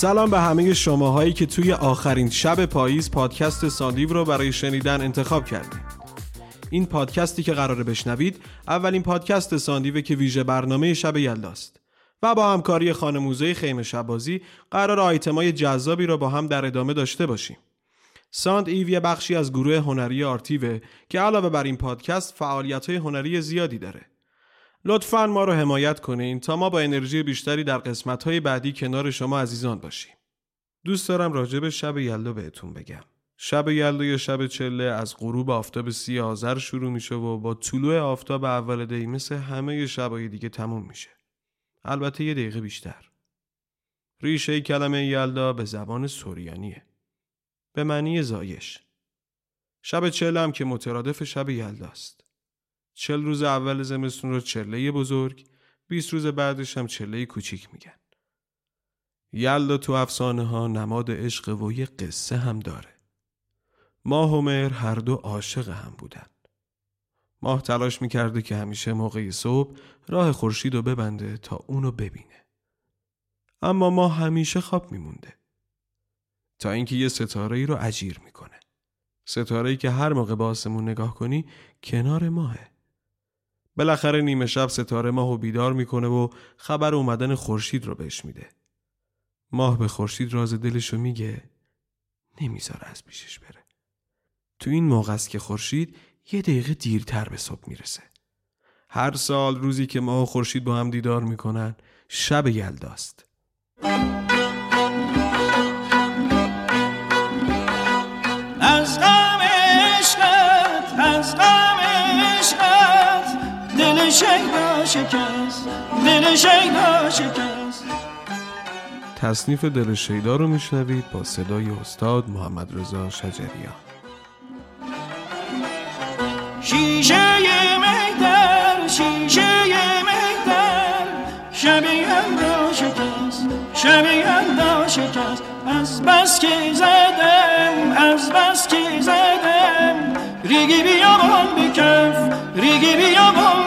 سلام به همه شماهایی که توی آخرین شب پاییز پادکست ساندیو رو برای شنیدن انتخاب کردید. این پادکستی که قراره بشنوید اولین پادکست ساندیوه که ویژه برنامه شب یلداست و با همکاری خانه موزه خیمه شب بازی قرار آیتمای جذابی رو با هم در ادامه داشته باشیم. ساندیو یه بخشی از گروه هنری آرتیوه که علاوه بر این پادکست فعالیت هنری زیادی داره. لطفا ما رو حمایت کنین تا ما با انرژی بیشتری در قسمت های بعدی کنار شما عزیزان باشیم. دوست دارم راجع به شب یلدا بهتون بگم. شب یلدا یا شب چله از غروب آفتاب سی آذر شروع میشه و با طلوع آفتاب اول دی مثل همه شبای دیگه تموم میشه. البته یه دقیقه بیشتر. ریشه کلمه یلدا به زبان سوریانیه. به معنی زایش. شب چله هم که مترادف شب یلداست. چل روز اول زمستون رو چله بزرگ، 20 روز بعدش هم چله کوچیک میگن. یلدا تو افسانه ها نماد عشق و یه قصه هم داره. ماه و مهر هر دو عاشق هم بودن. ماه تلاش می‌کرده که همیشه موقع صبح راه خورشید رو ببنده تا اونو ببینه. اما ماه همیشه خواب میمونده. تا اینکه یه ستاره ای رو اجیر می‌کنه. ستاره ای که هر موقع به آسمون نگاه کنی کنار ماهه. بالاخره نیمه شب ستاره ماهو بیدار می‌کنه و خبر اومدن خورشید رو بهش میده. ماه به خورشید راز دلشو میگه نمی‌ذاره از پیشش بره. تو این موقع است که خورشید یه دقیقه دیرتر به صبح می‌رسه. هر سال روزی که ماه و خورشید با هم دیدار می‌کنن شب یلداست. شکست دل شیدا شکست. تصنیف دل شیدا رو میشنوید با صدای استاد محمد رضا شجریان. شیشه مهتر شیشه مهتر. شب یلدا شکست شب یلدا شکست. از بس که زدم از بس که زدم. ریگی بیابان بکف ریگی بیابان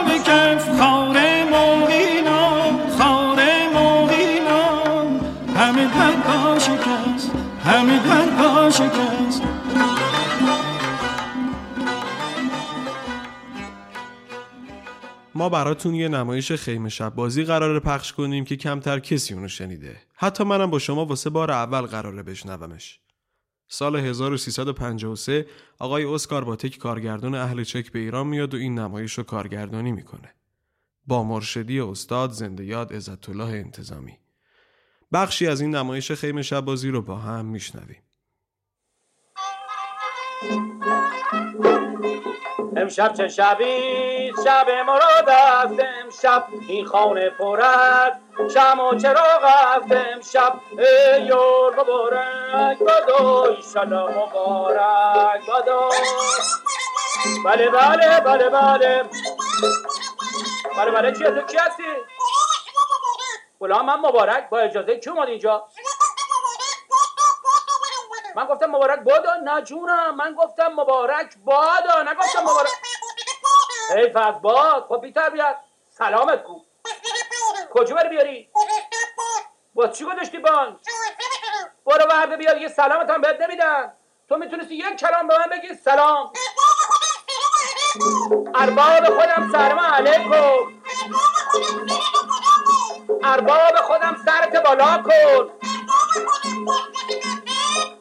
ما براتون یه نمایش خیمه شب بازی قراره پخش کنیم که کمتر کسی اونو شنیده. حتی منم با شما واسه بار اول قراره بشنومش. سال 1353 آقای اسکار باتک کارگردان اهل چک به ایران میاد و این نمایش رو کارگردانی می‌کنه. با مرشدی استاد زنده یاد عزت الله انتظامی. بخشی از این نمایش خیمه شب بازی رو با هم میشنویم. امشب چه شبی شب مراد است امشب این خانه پر است. شم و چراغ است امشب ای یور مبارک بادو ایشالله مبارک بادو بله بله بله بله. بله بله. چی تو کی هستی؟ غلام من مبارک با اجازه کی اومد اینجا؟ من گفتم مبارک بادا نه جونم. من گفتم مبارک بادا نگفتم مبارک. حیف از باد خب بی تربیت سلامت کو. کجا بری بیاری؟ با چی گذاشتی بانک؟ برو ورده بیار یه سلامت هم بهت نمیدن. تو می‌تونستی یک کلام به من بگی؟ سلام. ارباب خودم سلام علیکم. ارباب خودم سرت بالا کن.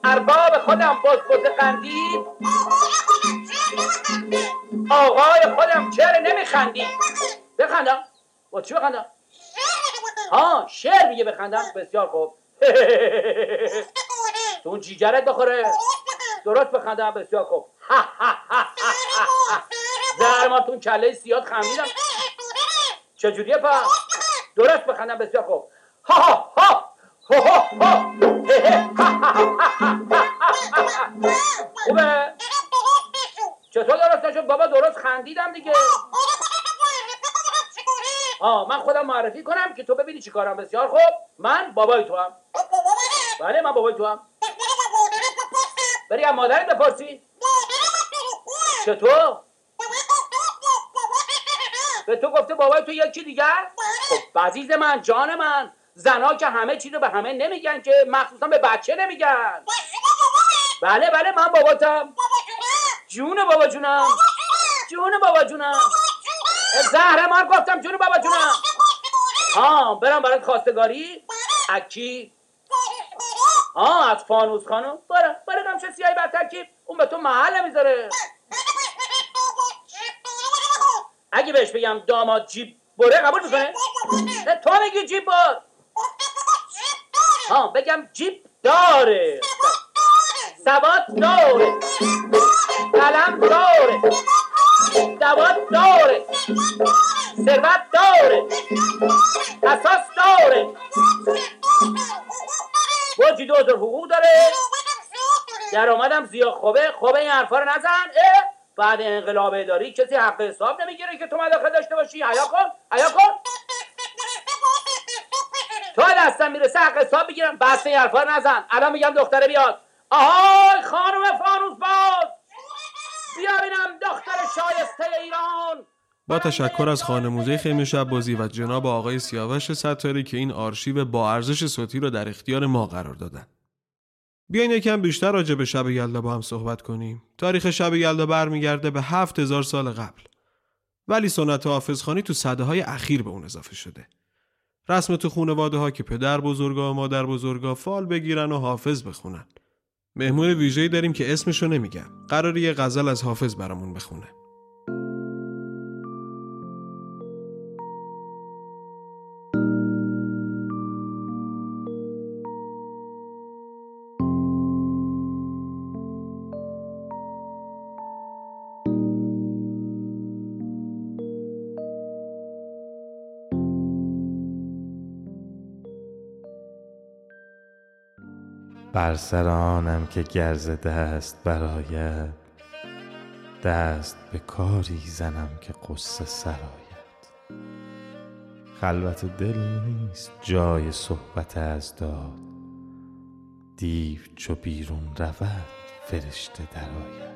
ارباب خودم باز بز قندید آقای خودم چرا نمیخندی؟ بخندم. با چی بخندم؟ ها شعر میگه بخندم. بسیار خوب. تو اون جیگرت بخوره. درست بخندم. بسیار خوب. در ما تو کله سیاد خندیدم. چجوریه پا درست بخندم. بسیار خوب. ها ها ها. خوبه؟ چطور درست نشد بابا درست خندیدم دیگه آه من خودم معرفی کنم که تو ببینی چی کارم بسیار خوب من بابای تو هم بله من بابای تو هم بری هم مادرت بپرسی چطور به تو گفته بابای تو یکی دیگر خب عزیز من جان من زنها که همه چیز رو به همه نمیگن که مخصوصا به بچه نمیگن بله بله من باباتم جون بابا جونم. جون بابا جونم. زهر مار گفتم جون بابا جونم. ها برم برات خواستگاری. اکی. ها از فانوس خانم. برم برم چه سیاهی بر ترکیب. اون به تو محل نمی‌ذاره اگه بهش بگم داماد جیب بره قبول می‌کنه نه تو میگی جیب بار. ها بگم جیب داره. سواد داره. قلم داره. دواد داره. ثروت داره. اساس داره. برجی دوزر حقوق داره. درآمدم زیاد. خوبه. خوبه این حرفا رو نزن. اه. بعد انقلاب اداری کسی حق حساب نمی‌گیره که تو مداخله داشته باشی. حیا کن. حیا کن. تا دستم می‌رسه حق حساب بگیرم بس این حرفا نزن. الان میگم دختره بیاد. آهای خانم فانوس باز. شایسته ایران با تشکر از خانموزه خیمه شب بازی و جناب آقای سیاوش ستاری که این آرشیو با ارزش صوتی رو در اختیار ما قرار دادن. بیاین یکم بیشتر راجع به شب یلدا با هم صحبت کنیم. تاریخ شب یلدا برمیگرده به هفت هزار سال قبل. ولی سنت حافظ خانی تو صده های اخیر به اون اضافه شده. رسم تو خانواده ها که پدر بزرگا و مادر بزرگا فال بگیرن و حافظ بخونن. مهمون ویژه‌ای داریم که اسمشو نمیگم. قراری یه غزل از حافظ برامون بخونه. بر سرانم که گرز دست برآید. دست به کاری زنم که قصه سرآید خلوت دل نیست جای صحبت از داد. دیو چو بیرون رود فرشته درآید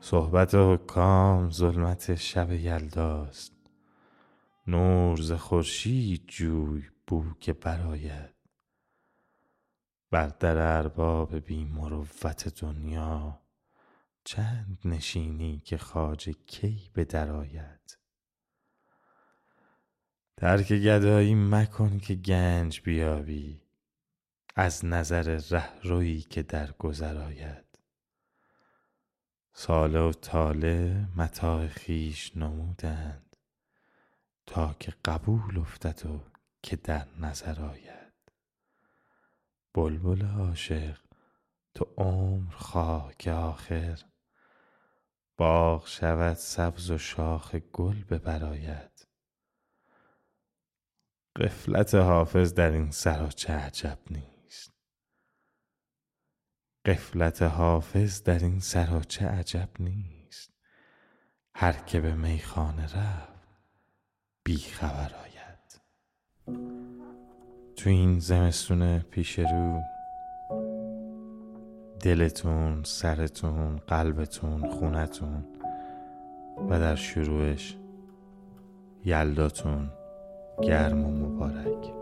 صحبت حکام ظلمت شب یلداست نور ز خورشید جوی بو که برآید. بر در ارباب بی مروت دنیا چند نشینی که خواجه کی به در آید. ترک گدایی مکن که گنج بیابی از نظر رهروی که در گذر آید. ساله و طالع متاع خویش نمودند تا که قبول افتد و که در نظر آید. بلبل عاشق تو عمر خواه که آخر. باغ شود سبز و شاخ گل ببراید. قفلت حافظ در این سراچه عجب نیست. قفلت حافظ در این سراچه عجب نیست. هر که به میخانه رفت بی خبر آید. تو این زمستون پیش رو دلتون سرتون قلبتون خونتون و در شروعش یلداتون گرم و مبارک.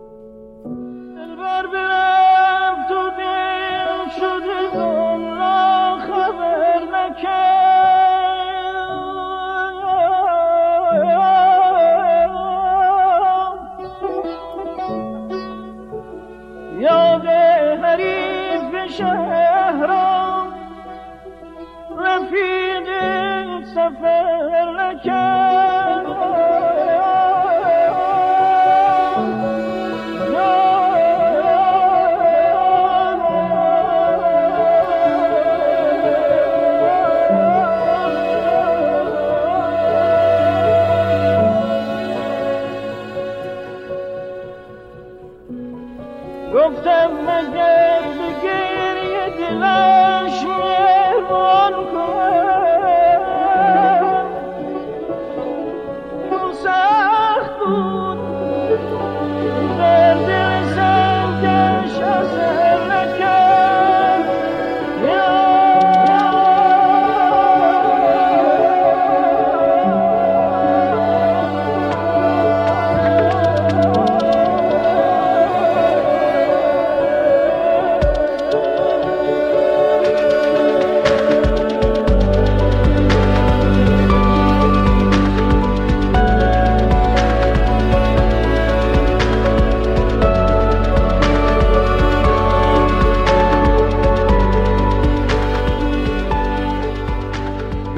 دلبر برفت و دل شده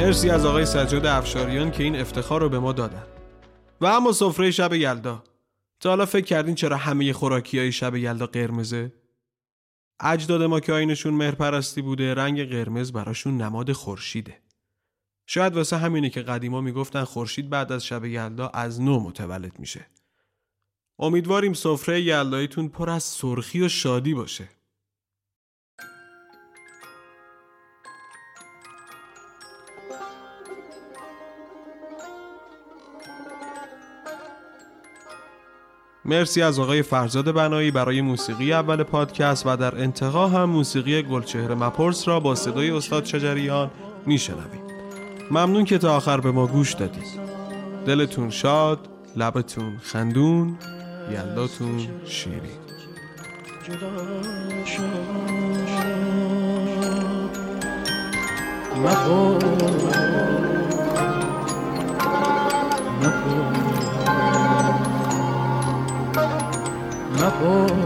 مرسی از آقای سجاد افشاریان که این افتخار رو به ما دادن و اما سفره شب یلدا تا حالا فکر کردین چرا همه خوراکی های شب یلدا قرمزه؟ اجداد ما که آینشون مهرپرستی بوده رنگ قرمز براشون نماد خورشیده. شاید واسه همینه که قدیما می‌گفتن خورشید بعد از شب یلدا از نو متولد میشه. امیدواریم سفره یلداییتون پر از سرخی و شادی باشه. مرسی از آقای فرزاد بنایی برای موسیقی اول پادکست و در انتها هم موسیقی گلچهره مپرس را با صدای استاد شجریان میشنویم. ممنون که تا آخر به ما گوش دادید. دلتون شاد لبتون خندون یلداتون شیرین. من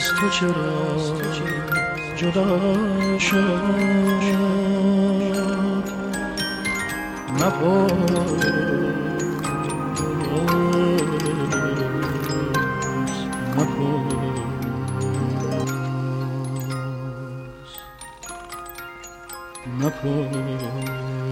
از تو چرا جدا شد؟ نپاس نپاس